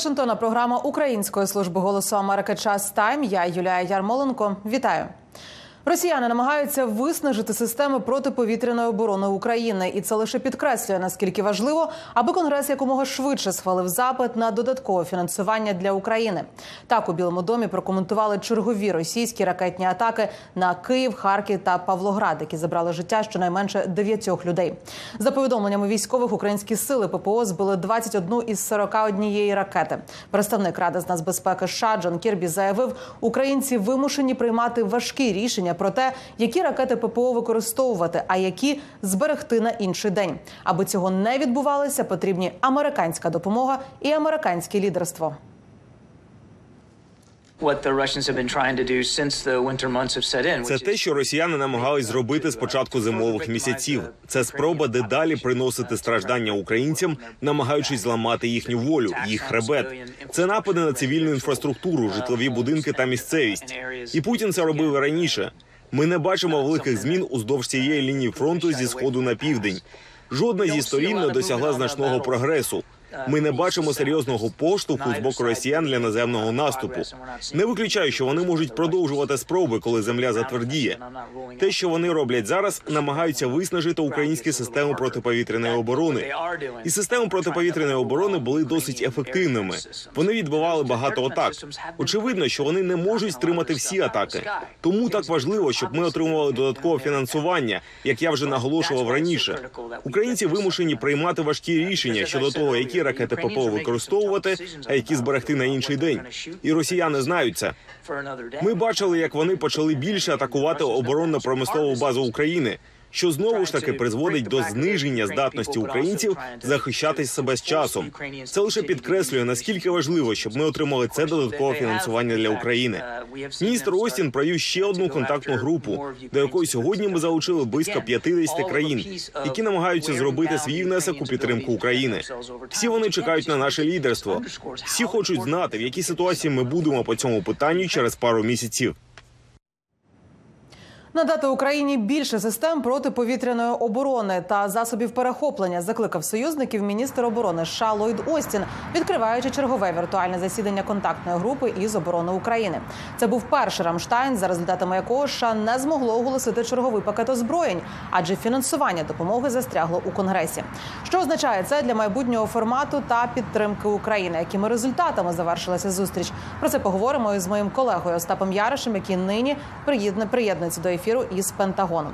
Вашингтона програма Української служби голосу Америки Час Тайм. Я Юлія Ярмоленко. Вітаю. Росіяни намагаються виснажити системи протиповітряної оборони України, і це лише підкреслює наскільки важливо, аби конгрес якомога швидше схвалив запит на додаткове фінансування для України. Так у Білому домі прокоментували чергові російські ракетні атаки на Київ, Харків та Павлоград, які забрали життя щонайменше дев'ятьох людей. За повідомленнями військових, українські сили ППО збили 21 із 41 ракети. Представник ради з нацбезпеки США Джон Кірбі заявив, українці вимушені приймати важкі рішення про те, які ракети ППО використовувати, а які зберегти на інший день. Аби цього не відбувалося, потрібні американська допомога і американське лідерство. Це те, що росіяни намагались зробити з початку зимових місяців. Це спроба дедалі приносити страждання українцям, намагаючись зламати їхню волю, їх хребет. Це напади на цивільну інфраструктуру, житлові будинки та місцевість. І Путін це робив раніше. Ми не бачимо великих змін уздовж цієї лінії фронту зі сходу на південь. Жодна зі сторін не досягла значного прогресу. Ми не бачимо серйозного поштовху з боку росіян для наземного наступу. Не виключаю, що вони можуть продовжувати спроби, коли земля затвердіє. Те, що вони роблять зараз, намагаються виснажити українські системи протиповітряної оборони. І системи протиповітряної оборони були досить ефективними. Вони відбивали багато атак. Очевидно, що вони не можуть стримати всі атаки. Тому так важливо, щоб ми отримували додаткове фінансування, як я вже наголошував раніше. Українці вимушені приймати важкі рішення щодо того, які ракети ППО використовувати, а які зберегти на інший день. І росіяни знають це. Ми бачили, як вони почали більше атакувати оборонно-промислову базу України. Що знову ж таки призводить до зниження здатності українців захищатись себе з часом. Це лише підкреслює наскільки важливо, щоб ми отримали це додаткове фінансування для України. Міністр Остін провів ще одну контактну групу, до якої сьогодні ми залучили близько 50 країн, які намагаються зробити свій внесок у підтримку України. Всі вони чекають на наше лідерство. Всі хочуть знати, в якій ситуації ми будемо по цьому питанню через пару місяців. Надати Україні більше систем протиповітряної оборони та засобів перехоплення закликав союзників міністр оборони США Ллойд Остін, відкриваючи чергове віртуальне засідання контактної групи із оборони України. Це був перший Рамштайн, за результатами якого США не змогло оголосити черговий пакет озброєнь, адже фінансування допомоги застрягло у конгресі. Що означає це для майбутнього формату та підтримки України? Якими результатами завершилася зустріч? Про це поговоримо із моїм колегою Остапом Яришем, який нині приєднується до із Пентагоном.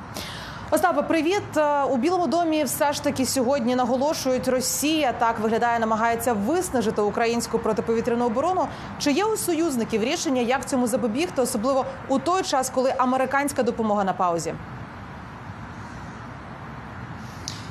Остапе, привіт у Білому домі. Все ж таки сьогодні наголошують, Росія так виглядає, намагається виснажити українську протиповітряну оборону. Чи є у союзників рішення, як цьому запобігти, особливо у той час, коли американська допомога на паузі?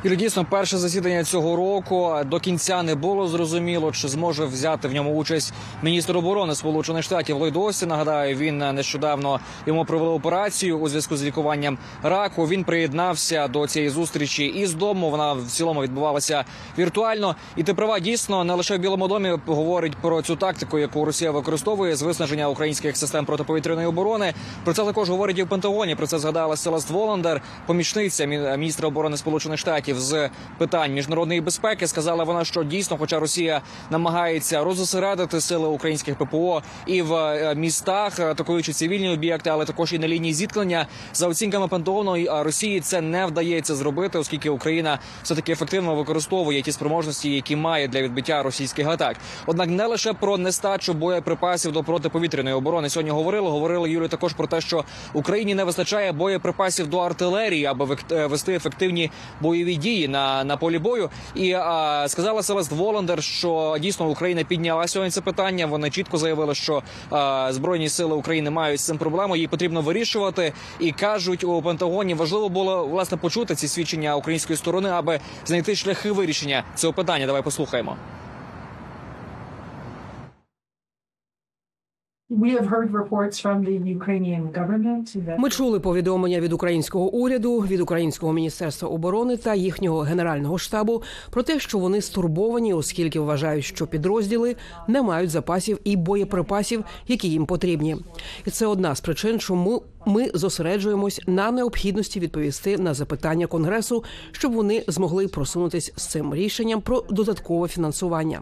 І дійсно, перше засідання цього року до кінця не було зрозуміло, чи зможе взяти в ньому участь міністр оборони Сполучених Штатів Ллойд Остін. Нагадаю, він нещодавно йому провели операцію у зв'язку з лікуванням раку. Він приєднався до цієї зустрічі із дому. Вона в цілому відбувалася віртуально. І ти права дійсно не лише в Білому домі говорить про цю тактику, яку Росія використовує з виснаження українських систем протиповітряної оборони. Про це також говорить і в Пентагоні. Про це згадала Селест Воландер, помічниця міністра оборони Сполучених Штатів з питань міжнародної безпеки. Сказала вона, що дійсно, хоча Росія намагається розосередити сили українських ППО і в містах, атакуючи цивільні об'єкти, але також і на лінії зіткнення за оцінками Пентагону Росії це не вдається зробити, оскільки Україна все таки ефективно використовує ті спроможності, які має для відбиття російських атак. Однак не лише про нестачу боєприпасів до протиповітряної оборони сьогодні говорили. Говорили Юлі також про те, що Україні не вистачає боєприпасів до артилерії, аби вести ефективні бойові дії на на полі бою. І а, сказала Селест Воландер, що дійсно Україна підняла сьогодні це питання. Вона чітко заявила, що а, збройні сили України мають з цим проблему. Її потрібно вирішувати. І кажуть у Пентагоні, важливо було власне почути ці свідчення української сторони, аби знайти шляхи вирішення цього питання. Давай послухаємо. Ми чули повідомлення від українського уряду, від українського міністерства оборони та їхнього генерального штабу про те, що вони стурбовані, оскільки вважають, що підрозділи не мають запасів і боєприпасів, які їм потрібні. І це одна з причин, чому Ми зосереджуємось на необхідності відповісти на запитання конгресу, щоб вони змогли просунутись з цим рішенням про додаткове фінансування.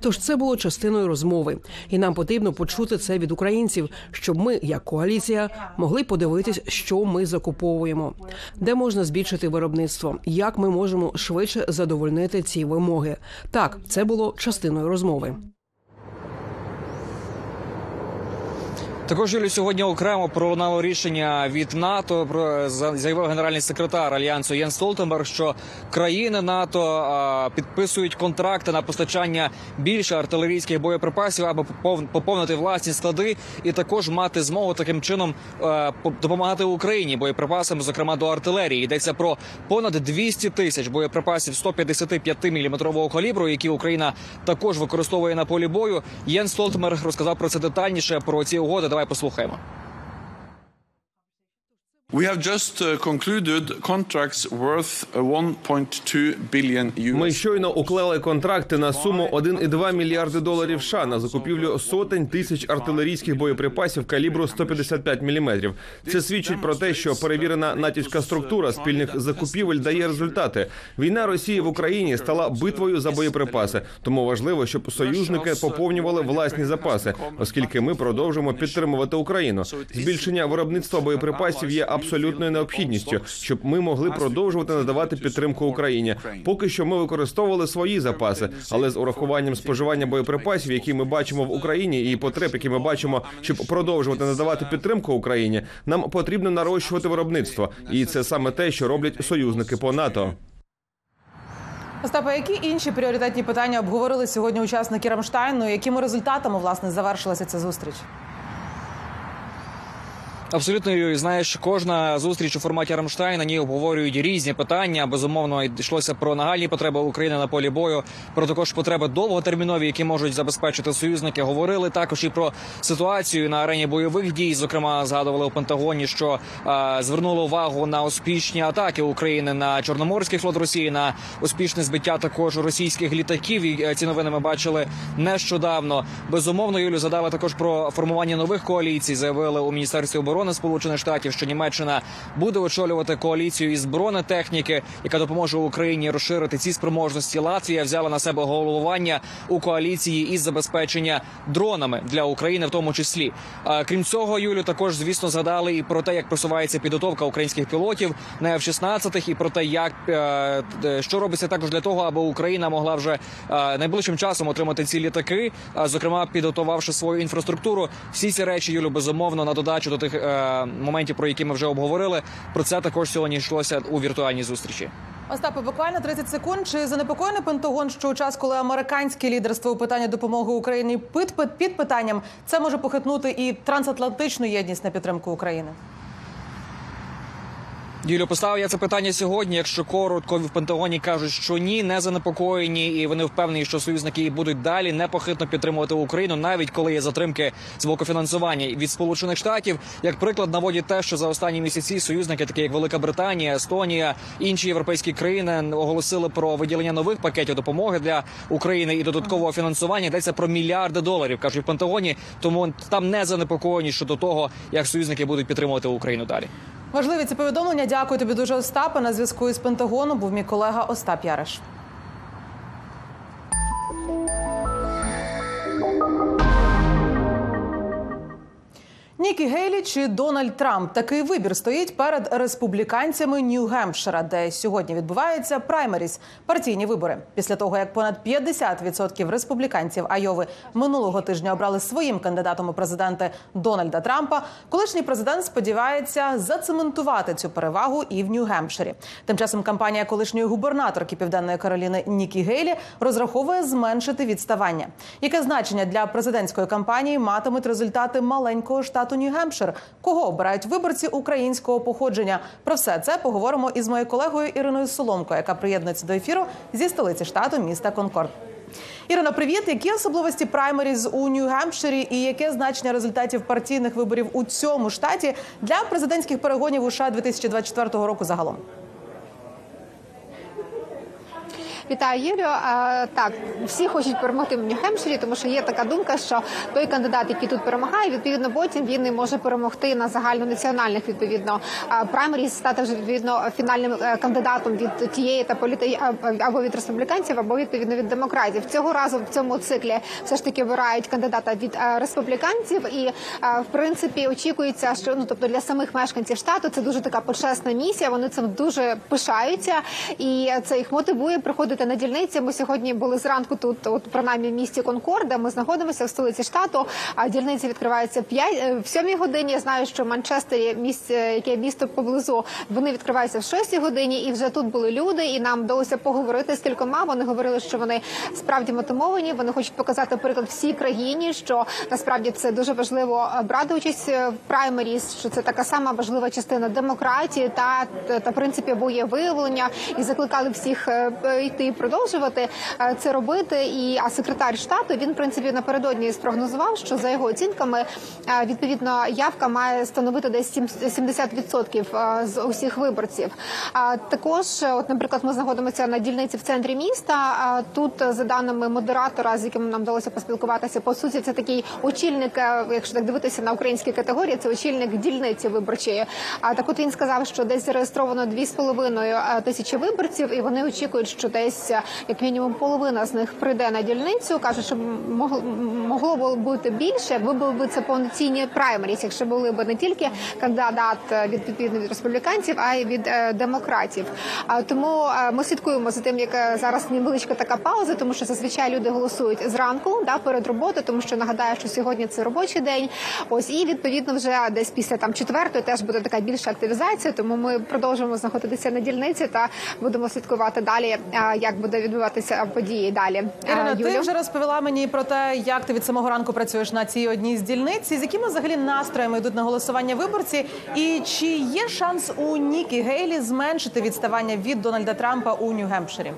Тож це було частиною розмови, і нам потрібно почути це від українців, щоб ми, як коаліція, могли подивитись, що ми закуповуємо, де можна збільшити виробництво, як ми можемо швидше задовольнити ці вимоги. Так, це було частиною розмови. Також Юлі сьогодні окремо пролунало рішення від НАТО. Про заявив генеральний секретар альянсу Єн Столтенберг, що країни НАТО підписують контракти на постачання більше артилерійських боєприпасів, аби попов- поповнити власні склади, і також мати змогу таким чином е, по- допомагати Україні боєприпасами, зокрема до артилерії. Йдеться про понад 200 тисяч боєприпасів 155 мм калібру, які Україна також використовує на полі бою. Єн Столтенберг розказав про це детальніше про ці угоди. Давай послухаємо. We have just uh, concluded contracts worth uh, 1.2 billion euros. Ми щойно уклали контракти на суму 1,2 мільярди доларів США на закупівлю сотень тисяч артилерійських боєприпасів калібру 155 мм. Це свідчить про те, що перевірена натівська структура спільних закупівель дає результати. Війна Росії в Україні стала битвою за боєприпаси. Тому важливо, щоб союзники поповнювали власні запаси, оскільки ми продовжуємо підтримувати Україну. Збільшення виробництва боєприпасів є абсолютною необхідністю, щоб ми могли продовжувати надавати підтримку Україні. Поки що ми використовували свої запаси, але з урахуванням споживання боєприпасів, які ми бачимо в Україні, і потреб, які ми бачимо, щоб продовжувати надавати підтримку Україні, нам потрібно нарощувати виробництво, і це саме те, що роблять союзники по НАТО. Остапа, які інші пріоритетні питання обговорили сьогодні учасники Рамштайну? Якими результатами власне завершилася ця зустріч? Абсолютно Юрій, знаєш, кожна зустріч у форматі Рамштайн на ній обговорюють різні питання. Безумовно, йшлося про нагальні потреби України на полі бою, про також потреби довготермінові, які можуть забезпечити союзники. Говорили також і про ситуацію на арені бойових дій. Зокрема, згадували у Пентагоні, що е, звернули увагу на успішні атаки України на Чорноморський флот Росії, на успішне збиття також російських літаків. І е, ці новини ми бачили нещодавно. Безумовно, Юлю задали також про формування нових коаліцій. Заявили у міністерстві оборони Сполучених Штатів, що Німеччина буде очолювати коаліцію із бронетехніки, яка допоможе Україні розширити ці спроможності. Латвія взяла на себе головування у коаліції із забезпечення дронами для України, в тому числі. Крім цього, Юлю також звісно згадали і про те, як просувається підготовка українських пілотів на F-16, і про те, як е, е, що робиться також для того, аби Україна могла вже е, найближчим часом отримати ці літаки, зокрема підготувавши свою інфраструктуру. Всі ці речі Юлю безумовно на додачу до тих моментів, про які ми вже обговорили. Про це також сьогодні йшлося у віртуальній зустрічі. Остапе, буквально 30 секунд. Чи занепокоєний Пентагон, що у час, коли американське лідерство у питанні допомоги Україні під, під, під питанням, це може похитнути і трансатлантичну єдність на підтримку України? Юлю, поставив я це питання сьогодні. Якщо коротко в Пентагоні кажуть, що ні, не занепокоєні, і вони впевнені, що союзники будуть далі непохитно підтримувати Україну, навіть коли є затримки з боку фінансування від Сполучених Штатів. Як приклад наводять те, що за останні місяці союзники, такі як Велика Британія, Естонія, інші європейські країни, оголосили про виділення нових пакетів допомоги для України і додаткового фінансування. Йдеться про мільярди доларів, кажуть в Пентагоні. Тому там не занепокоєні щодо того, як союзники будуть підтримувати Україну далі. Важливі ці повідомлення. Дякую тобі дуже, Остапе. На зв'язку із Пентагоном був мій колега Остап Яриш. Нікі Гейлі чи Дональд Трамп такий вибір стоїть перед республіканцями Нью-Гемпшира, де сьогодні відбуваються праймеріс партійні вибори. Після того як понад 50% республіканців Айови минулого тижня обрали своїм кандидатом у президенти Дональда Трампа, колишній президент сподівається зацементувати цю перевагу і в Нью-Гемпширі. Тим часом кампанія колишньої губернаторки Південної Кароліни Нікі Гейлі розраховує зменшити відставання. Яке значення для президентської кампанії матимуть результати маленького штату Нью-Гемпшир? Кого обирають виборці українського походження? Про все це поговоримо із моєю колегою Іриною Соломко, яка приєднується до ефіру зі столиці штату міста Конкорд. Ірино, привіт. Які особливості праймеріз у Нью-Гемпширі і яке значення результатів партійних виборів у цьому штаті для президентських перегонів у США 2024 року загалом? Вітаю. А, Так, всі хочуть перемогти в Нью-Хемпширі, тому що є така думка, що той кандидат, який тут перемагає, відповідно потім він не може перемогти на загальнонаціональних відповідно праймеріс, стати вже відповідно фінальним е, кандидатом від тієї та політи або від республіканців, або відповідно від демократів. Цього разу в цьому циклі все ж таки обирають кандидата від е, республіканців, і е, в принципі очікується, що ну тобто для самих мешканців штату це дуже така почесна місія. Вони цим дуже пишаються, і це їх мотивує приходити на дільниці. Ми сьогодні були зранку тут, от принаймні в місті Конкорда. Ми знаходимося в столиці штату. А дільниці відкриваються в 5, в 7 годині. Я знаю, що в Манчестері місце, яке місто поблизу, вони відкриваються в 6 годині. І вже тут були люди, і нам вдалося поговорити з кількома. Вони говорили, що вони справді мотивовані. Вони хочуть показати приклад всій країні, що насправді це дуже важливо брати участь в праймеріс, що це така сама важлива частина демократії та та принципі виявлення і закликали всіх е, йти продовжувати е, це робити. І а секретар штату він в принципі напередодні спрогнозував, що за його оцінками е, відповідно явка має становити десь 70% з усіх виборців. А також, от, наприклад, ми знаходимося на дільниці в центрі міста. Тут, за даними модератора, з яким нам вдалося поспілкуватися, по суті, це такий очільник, якщо так дивитися на українські категорії, це очільник дільниці виборчої. А так, от він сказав, що десь зареєстровано 2,5 тисячі виборців, і вони очікують, що десь як мінімум половина з них прийде на дільницю. кажуть, що могло могло б бути більше, якби були це повноцінні праймеріс, якщо були б не тільки кандидат від відповідно від республіканців, а й від е, демократів. Тому е, ми слідкуємо за тим, як зараз невеличка така пауза, тому що зазвичай люди голосують зранку, да перед роботою, тому що нагадаю, що сьогодні це робочий день. Ось і відповідно вже десь після там четвертої теж буде така більша активізація. Тому ми продовжуємо знаходитися на дільниці та будемо слідкувати далі, як буде відбуватися події далі. Ірина, Юлю? ти вже розповіла мені про те, як ти від самого ранку працюєш на цій одній з дільниць, з якими взагалі настроями йдуть на голосування виборці, і чи є шанс у Нікі Гейлі зменшити відставання від Дональда Трампа у Нью-Гемпширі?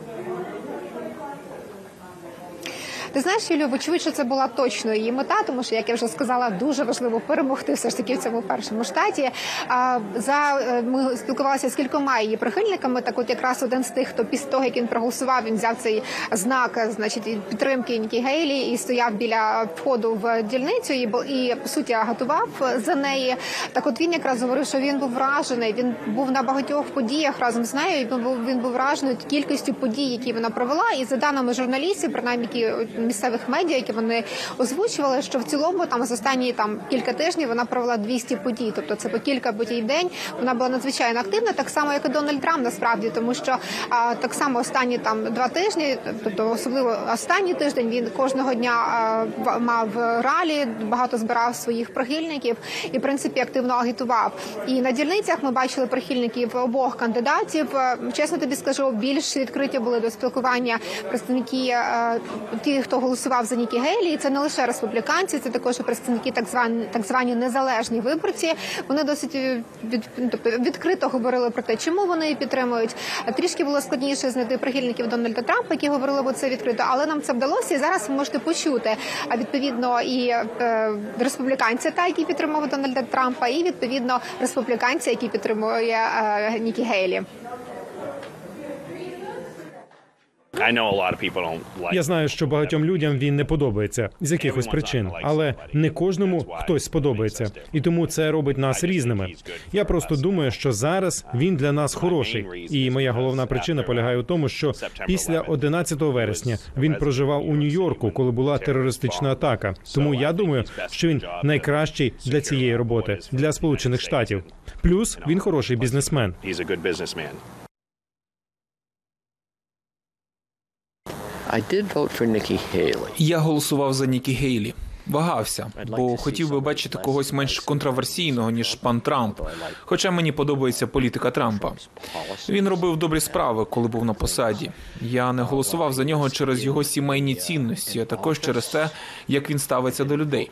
Ти знаєш, Юлю, вочевидь, що це була точно її мета, тому що, як я вже сказала, дуже важливо перемогти все ж таки в цьому першому штаті. А за е, ми спілкувалися з кількома її прихильниками. Так, от якраз один з тих, хто після того, як він проголосував, він взяв цей знак, значить, підтримки Нікі Гейлі і стояв біля входу в дільницю і і по суті готував за неї. Так, от він якраз говорив, що він був вражений. Він був на багатьох подіях разом з нею. Він був він був вражений кількістю подій, які вона провела. І за даними журналістів, принаймні які місцевих медіа, які вони озвучували, що в цілому там за останні там кілька тижнів вона провела 200 подій, тобто це по кілька подій в день. Вона була надзвичайно активна, так само як і Дональд Трамп, насправді, тому що а, так само останні там два тижні, тобто особливо останній тиждень, він кожного дня а, мав ралі, багато збирав своїх прихильників і в принципі активно агітував. І на дільницях ми бачили прихильників обох кандидатів. Чесно тобі скажу, більш відкриті були до спілкування представники а, ті, хто голосував за Нікі Гейлі, і це не лише республіканці, це також представники так звані так звані незалежні виборці. Вони досить від, тобто відкрито говорили про те, чому вони її підтримують. Трішки було складніше знайти прихильників Дональда Трампа, які говорили бо це відкрито, але нам це вдалося. І зараз ви можете почути. Відповідно і е, республіканці, та які підтримували Дональда Трампа, і відповідно республіканці, які підтримує е, Нікі Гейлі. Я знаю, що багатьом людям він не подобається з якихось причин, але не кожному хтось сподобається, і тому це робить нас різними. Я просто думаю, що зараз він для нас хороший. І моя головна причина полягає у тому, що після 11 вересня він проживав у Нью-Йорку, коли була терористична атака. Тому я думаю, що він найкращий для цієї роботи для сполучених штатів. Плюс він хороший бізнесмен. Я голосував за Нікі Гейлі. Вагався, бо хотів би бачити когось менш контроверсійного ніж пан Трамп. Хоча мені подобається політика Трампа. Він робив добрі справи, коли був на посаді. Я не голосував за нього через його сімейні цінності, а також через те, як він ставиться до людей.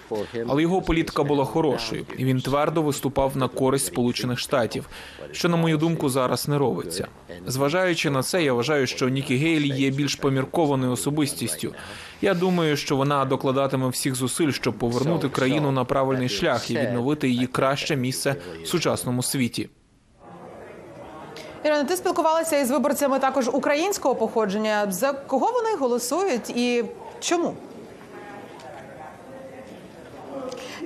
Але його політика була хорошою, і він твердо виступав на користь Сполучених Штатів, що на мою думку зараз не робиться. Зважаючи на це, я вважаю, що Нікі Гейлі є більш поміркованою особистістю. Я думаю, що вона докладатиме всіх зусиль, щоб повернути країну на правильний шлях і відновити її краще місце в сучасному світі. Ірина, ти спілкувалася із виборцями також українського походження. За кого вони голосують і чому?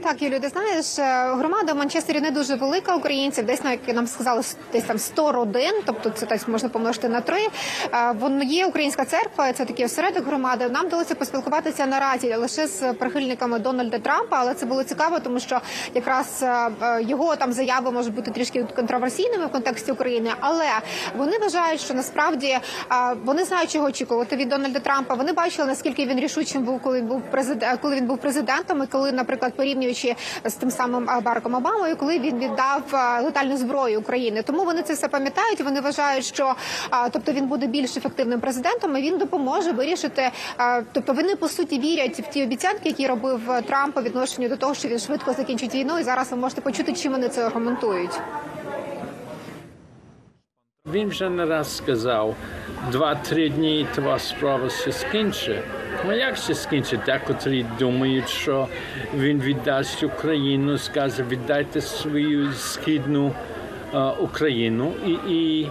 Так, Юлію, ти знаєш, е, громада в Манчестері не дуже велика українців, десь на як нам сказали, десь там 100 родин, тобто це десь можна помножити на три. Е, Воно є українська церква, це такий осередок громади. Нам вдалося поспілкуватися наразі лише з прихильниками Дональда Трампа, але це було цікаво, тому що якраз е, його там заяви можуть бути трішки контроверсійними в контексті України, але вони вважають, що насправді вони знають, чого очікувати від Дональда Трампа. Вони бачили наскільки він рішучим був, коли він був президент, коли він був президентом, коли, наприклад, порівнюючи з тим самим Барком Обамою, коли він віддав летальну зброю України. Тому вони це все пам'ятають. Вони вважають, що тобто він буде більш ефективним президентом, і він допоможе вирішити. Тобто вони по суті вірять в ті обіцянки, які робив е, Трамп по відношенню до того, що він швидко закінчить війну. І зараз ви можете почути, чим вони це аргументують. Він вже не раз сказав, два-три дні твоя справа ще скінчить. Ну як ще скінчить? Декотрі думають, що він віддасть Україну, скаже, віддайте свою східну е, Україну і, і,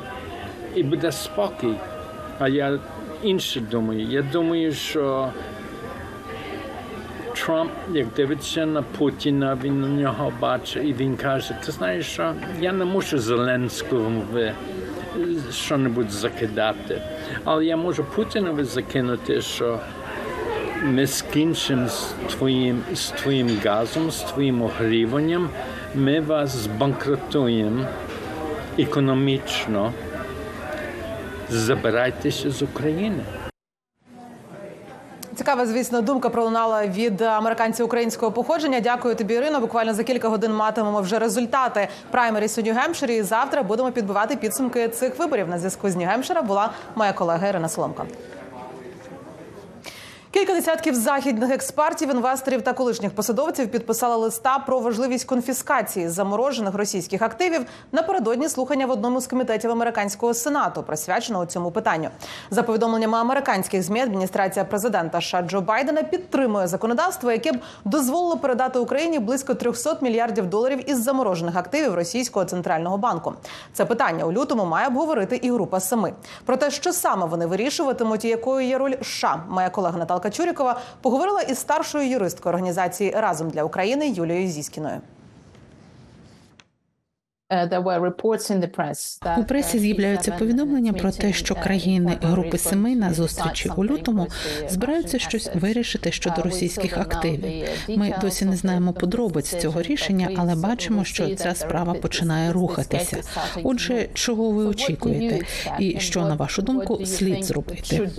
і буде спокій. А я інше думаю. Я думаю, що Трамп, як дивиться на Путіна, він на нього бачить і він каже: ти знаєш, що я не можу Зеленському ви що-небудь закидати. Але я можу Путінові закинути, що ми скінчимо з твоїм, з твоїм газом, з твоїм огріванням, ми вас збанкрутуємо економічно. Забирайтеся з України. Цікава, звісно, думка пролунала від американців українського походження. Дякую тобі, Ірино. Буквально за кілька годин матимемо вже результати праймеріс у Нью-Гемпширі. І Завтра будемо підбивати підсумки цих виборів. На зв'язку з Нью-Гемпшира була моя колега Ірина Соломка. Кілька десятків західних експертів, інвесторів та колишніх посадовців підписали листа про важливість конфіскації заморожених російських активів напередодні слухання в одному з комітетів американського сенату, присвяченого цьому питанню. За повідомленнями американських змі, адміністрація президента США Джо Байдена підтримує законодавство, яке б дозволило передати Україні близько 300 мільярдів доларів із заморожених активів російського центрального банку. Це питання у лютому має обговорити і група семи. Про те, що саме вони вирішуватимуть і якою є роль США, моя колега Наталка. Чурікова поговорила із старшою юристкою організації Разом для України Юлією Зіскіною. У пресі з'являються повідомлення про те, що країни групи семи на зустрічі у лютому збираються щось вирішити щодо російських активів. Ми досі не знаємо подробиць цього рішення, але бачимо, що ця справа починає рухатися. Отже, чого ви очікуєте, і що на вашу думку слід зробити?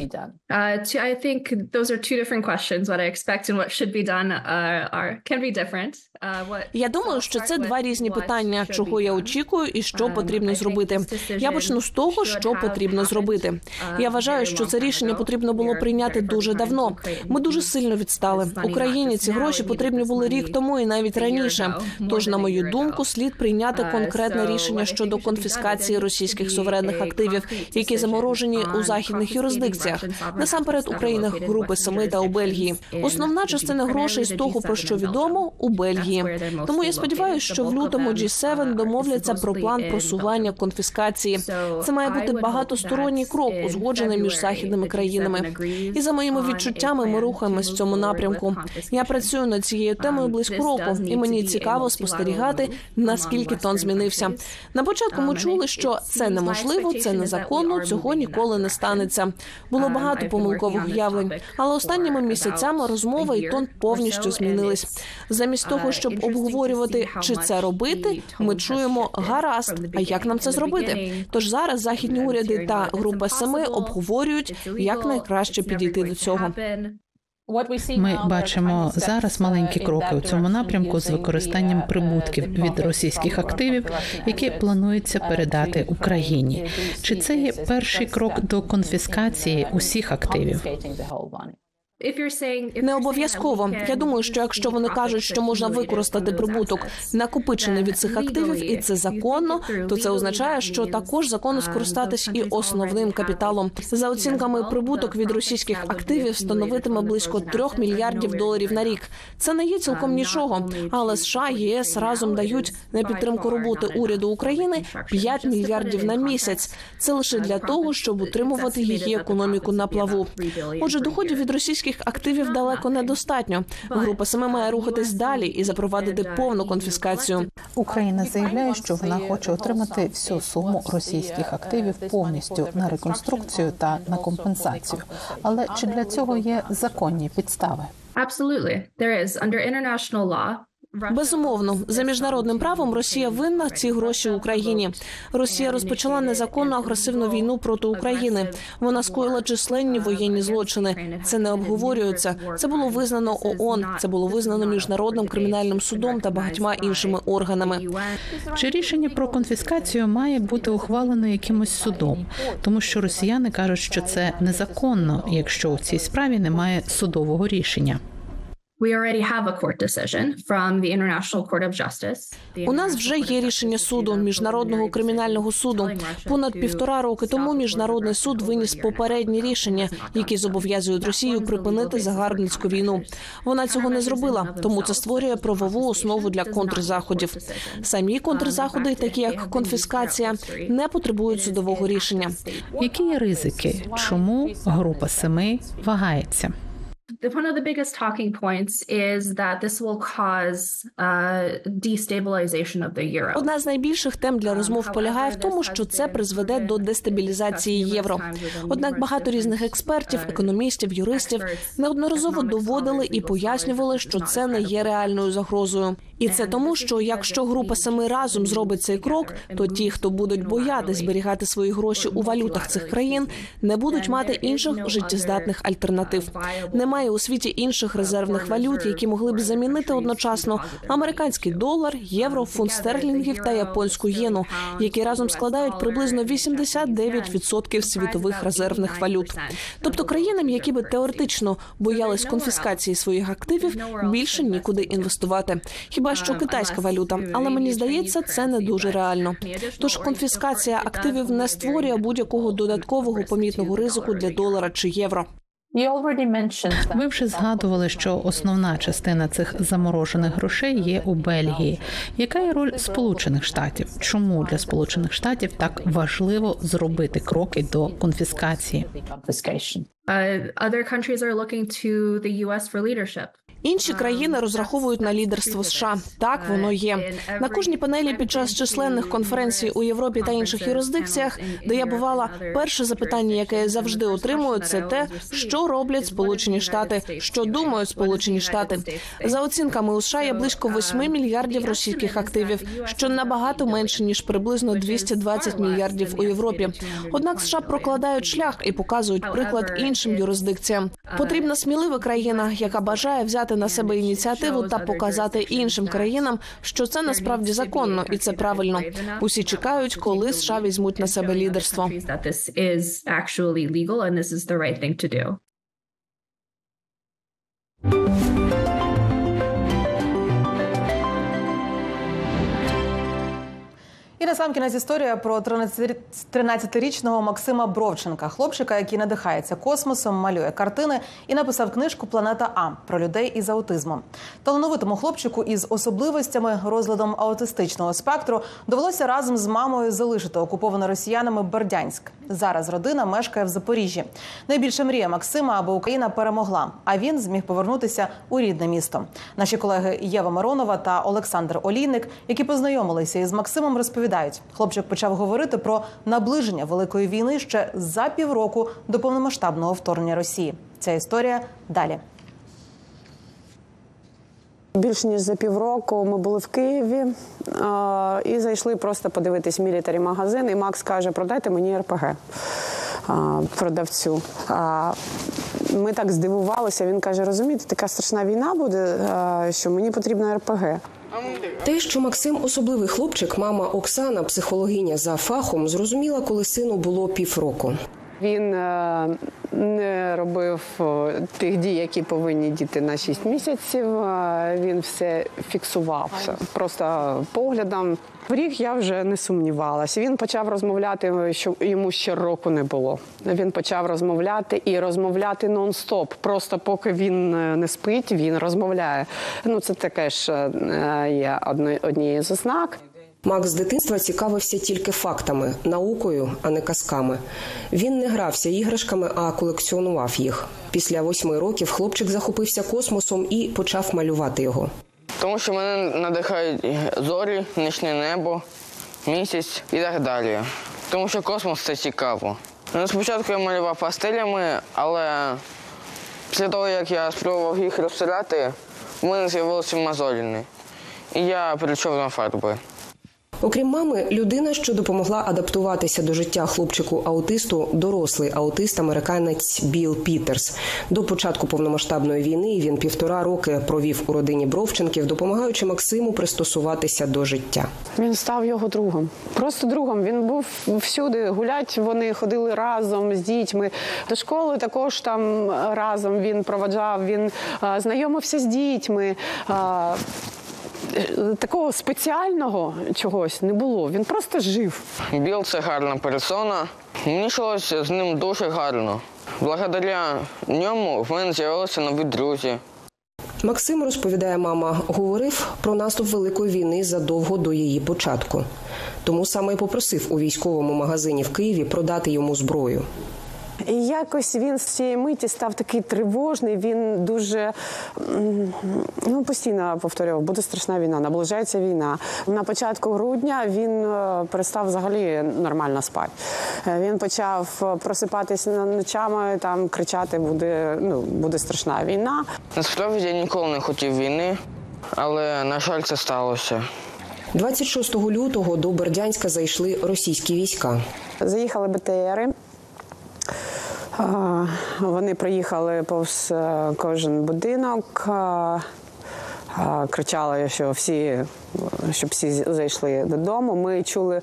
Я думаю, що це два різні питання, чого я очікую і що потрібно зробити. Я почну з того, що потрібно зробити. Я вважаю, що це рішення потрібно було прийняти дуже давно. Ми дуже сильно відстали. Україні ці гроші потрібні були рік тому і навіть раніше. Тож, на мою думку, слід прийняти конкретне рішення щодо конфіскації російських суверенних активів, які заморожені у західних юрисдикціях, насамперед у країнах групи Семи та у Бельгії. Основна частина грошей з того, про що відомо, у Бельгії. Тому я сподіваюся, що в лютому G7 домовляться про план просування конфіскації. Це має бути багатосторонній крок, узгоджений між західними країнами. І за моїми відчуттями ми рухаємось в цьому напрямку. Я працюю над цією темою близько року, і мені цікаво спостерігати, наскільки тон змінився. На початку ми чули, що це неможливо, це незаконно, цього ніколи не станеться. Було багато помилкових уявлень, але останніми місяцями розмова і тон повністю змінились. Замість того, щоб обговорювати, чи це робити, ми чуємо гаразд. А як нам це зробити? Тож зараз західні уряди та група семи обговорюють, як найкраще підійти до цього. Ми бачимо зараз маленькі кроки у цьому напрямку з використанням прибутків від російських активів, які планується передати Україні. Чи це є перший крок до конфіскації усіх активів? Не обов'язково. Я думаю, що якщо вони кажуть, що можна використати прибуток накопичений від цих активів, і це законно, то це означає, що також законно скористатись і основним капіталом. За оцінками, прибуток від російських активів становитиме близько трьох мільярдів доларів на рік. Це не є цілком нічого, але США ЄС разом дають на підтримку роботи уряду України 5 мільярдів на місяць. Це лише для того, щоб утримувати її економіку на плаву. Отже, доходів від російських активів далеко недостатньо. Група саме має рухатись далі і запровадити повну конфіскацію. Україна заявляє, що вона хоче отримати всю суму російських активів повністю на реконструкцію та на компенсацію. Але чи для цього є законні підстави? Absolutely. There is under international law. Безумовно, за міжнародним правом Росія винна ці гроші Україні. Росія розпочала незаконну агресивну війну проти України. Вона скоїла численні воєнні злочини. Це не обговорюється. Це було визнано ООН, Це було визнано міжнародним кримінальним судом та багатьма іншими органами. Чи рішення про конфіскацію має бути ухвалено якимось судом, тому що росіяни кажуть, що це незаконно, якщо у цій справі немає судового рішення. We already have a court decision from the International Court of Justice. У нас вже є рішення суду міжнародного кримінального суду. Понад півтора роки тому міжнародний суд виніс попередні рішення, які зобов'язують Росію припинити загарбницьку війну. Вона цього не зробила, тому це створює правову основу для контрзаходів. Самі контрзаходи, такі як конфіскація, не потребують судового рішення. Які є ризики? Чому група семи вагається? One of the biggest talking points is that this will cause uh, destabilization of the euro. Одна з найбільших тем для розмов полягає в тому, що це призведе до дестабілізації євро. Однак багато різних експертів, економістів, юристів неодноразово доводили і пояснювали, що це не є реальною загрозою. І це тому, що якщо група семи разом зробить цей крок, то ті, хто будуть боятись зберігати свої гроші у валютах цих країн, не будуть мати інших життєздатних альтернатив. Немає у світі інших резервних валют, які могли б замінити одночасно американський долар, євро, фунт стерлінгів та японську єну, які разом складають приблизно 89% світових резервних валют. Тобто країнам, які би теоретично боялись конфіскації своїх активів, більше нікуди інвестувати. Хіба що китайська валюта, але мені здається, це не дуже реально. Тож конфіскація активів не створює будь-якого додаткового помітного ризику для долара чи євро. Ви вже згадували, що основна частина цих заморожених грошей є у Бельгії. Яка є роль Сполучених Штатів? Чому для Сполучених Штатів так важливо зробити кроки до конфіскації? Uh, other countries are looking to the US for leadership. Інші країни розраховують на лідерство США. Так воно є на кожній панелі під час численних конференцій у Європі та інших юрисдикціях, де я бувала, перше запитання, яке я завжди отримую, це те, що роблять Сполучені Штати, що думають Сполучені Штати. За оцінками у США є близько 8 мільярдів російських активів, що набагато менше ніж приблизно 220 мільярдів у Європі. Однак США прокладають шлях і показують приклад іншим юрисдикціям. Потрібна смілива країна, яка бажає взяти на себе ініціативу та показати іншим країнам, що це насправді законно і це правильно. Усі чекають, коли США візьмуть на себе лідерство. І на сам кінець історія про 13-річного Максима Бровченка, хлопчика, який надихається космосом, малює картини і написав книжку Планета А про людей із аутизмом. Талановитому хлопчику із особливостями розладом аутистичного спектру довелося разом з мамою залишити окуповане росіянами Бердянськ. Зараз родина мешкає в Запоріжжі. Найбільша мрія Максима, аби Україна перемогла, а він зміг повернутися у рідне місто. Наші колеги Єва Миронова та Олександр Олійник, які познайомилися із Максимом, розповідають, хлопчик почав говорити про наближення великої війни ще за півроку до повномасштабного вторгнення Росії. Ця історія далі. Більш ніж за півроку ми були в Києві а, і зайшли просто подивитись мілітарі магазин. І Макс каже: продайте мені РПГ а, продавцю. А, ми так здивувалися. Він каже: розумієте, така страшна війна буде, що мені потрібна РПГ. Те, що Максим особливий хлопчик, мама Оксана, психологиня за фахом, зрозуміла, коли сину було півроку. Він е, не робив тих дій, які повинні діти на 6 місяців. Він все фіксував просто поглядом. В рік я вже не сумнівалася. Він почав розмовляти, що йому ще року не було. Він почав розмовляти і розмовляти нон-стоп. Просто поки він е, не спить, він розмовляє. Ну це таке ж е, є однією з ознак. Макс з дитинства цікавився тільки фактами, наукою, а не казками. Він не грався іграшками, а колекціонував їх. Після восьми років хлопчик захопився космосом і почав малювати його. Тому що мене надихають зорі, нічне небо, місяць і так далі. Тому що космос це цікаво. Ну, спочатку я малював пастелями, але після того, як я спробував їх розстріляти, в мене з'явилися мозоліни. І я перейшов на фарби. Окрім мами, людина, що допомогла адаптуватися до життя хлопчику аутисту, дорослий аутист-американець Біл Пітерс. До початку повномасштабної війни він півтора роки провів у родині Бровченків, допомагаючи Максиму пристосуватися до життя. Він став його другом. Просто другом. Він був всюди. Гулять вони ходили разом з дітьми. До школи також там разом він проваджав. Він е, знайомився з дітьми. Такого спеціального чогось не було. Він просто жив. Біл це гарна персона. Мені з ним дуже гарно. Благодаря ньому в мене з'явилися нові друзі. Максим розповідає, мама говорив про наступ великої війни задовго до її початку. Тому саме й попросив у військовому магазині в Києві продати йому зброю. І якось він з цієї миті став такий тривожний. Він дуже ну, постійно повторював, буде страшна війна, наближається війна. На початку грудня він е, перестав взагалі нормально спати. Е, Він почав просипатися ночами, там кричати, буде, ну, буде страшна війна. Насправді я ніколи не хотів війни, але, на жаль, це сталося. 26 лютого до Бердянська зайшли російські війська. Заїхали БТРи. Вони проїхали повз е, кожен будинок, а, а, кричали, що всі, щоб всі зайшли додому. Ми чули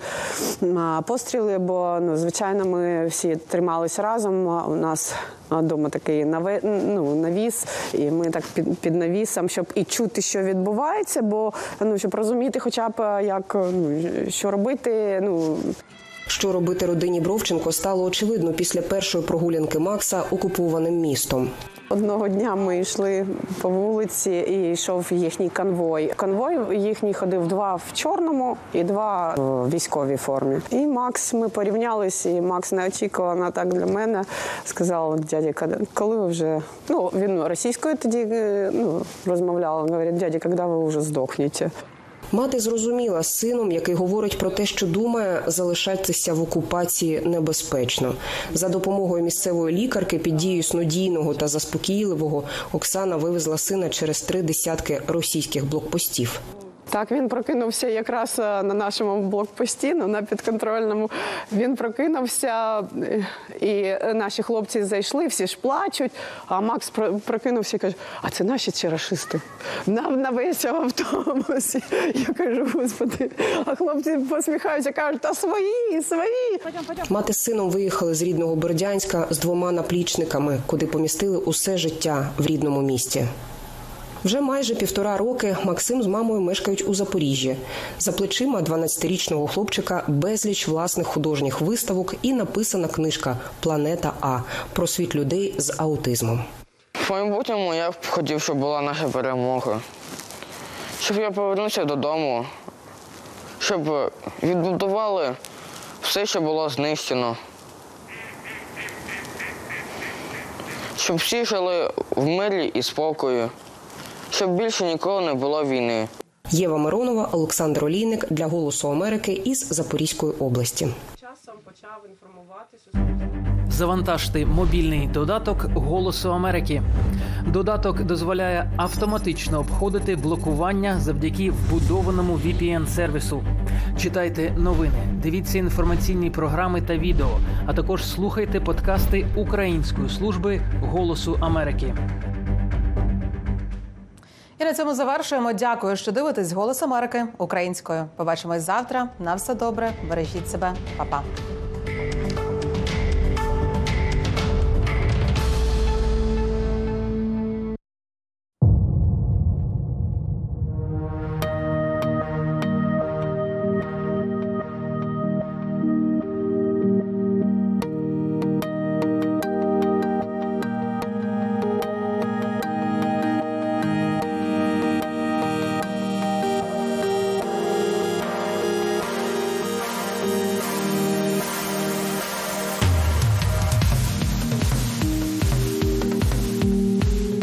постріли, бо ну, звичайно ми всі трималися разом. У нас вдома такий ну, навіс, і ми так під, під навісом, щоб і чути, що відбувається, бо ну, щоб розуміти, хоча б е, як ну, що робити. Ну, Що робити родині Бровченко стало очевидно після першої прогулянки Макса окупованим містом. Одного дня ми йшли по вулиці і йшов їхній конвой. Конвой їхній ходив два в чорному і два в військовій формі. І Макс, ми порівнялись, і Макс неочікувано так для мене сказав, дядя, коли ви вже ну він російською тоді е, ну, розмовляв. Говорить, дядя, коли ви вже здохнете. Мати зрозуміла з сином, який говорить про те, що думає, залишатися в окупації небезпечно. За допомогою місцевої лікарки під дією снодійного та заспокійливого Оксана вивезла сина через три десятки російських блокпостів. Так, він прокинувся якраз е, на нашому блокпості, на підконтрольному. Він прокинувся, і наші хлопці зайшли, всі ж плачуть. А Макс прокинувся і каже: А це наші чи рашисти? На, на весь автобус. Я кажу, господи, а хлопці посміхаються, кажуть, та свої, свої. Мати з сином виїхали з рідного Бердянська з двома наплічниками, куди помістили усе життя в рідному місті. Вже майже півтора роки Максим з мамою мешкають у Запоріжжі. За плечима 12-річного хлопчика безліч власних художніх виставок і написана книжка Планета А про світ людей з аутизмом. В майбутньому я б хотів, щоб була наша перемога. Щоб я повернувся додому, щоб відбудували все, що було знищено. Щоб всі жили в мирі і спокою, щоб більше ніколи не було війни. Єва Миронова, Олександр Олійник для Голосу Америки із Запорізької області. Часом почав інформувати Завантажте мобільний додаток Голосу Америки. Додаток дозволяє автоматично обходити блокування завдяки вбудованому VPN-сервісу. Читайте новини, дивіться інформаційні програми та відео, а також слухайте подкасти Української служби Голосу Америки. І на цьому завершуємо. Дякую, що дивитесь «Голос Америки українською. Побачимось завтра. На все добре. Бережіть себе, Па-па.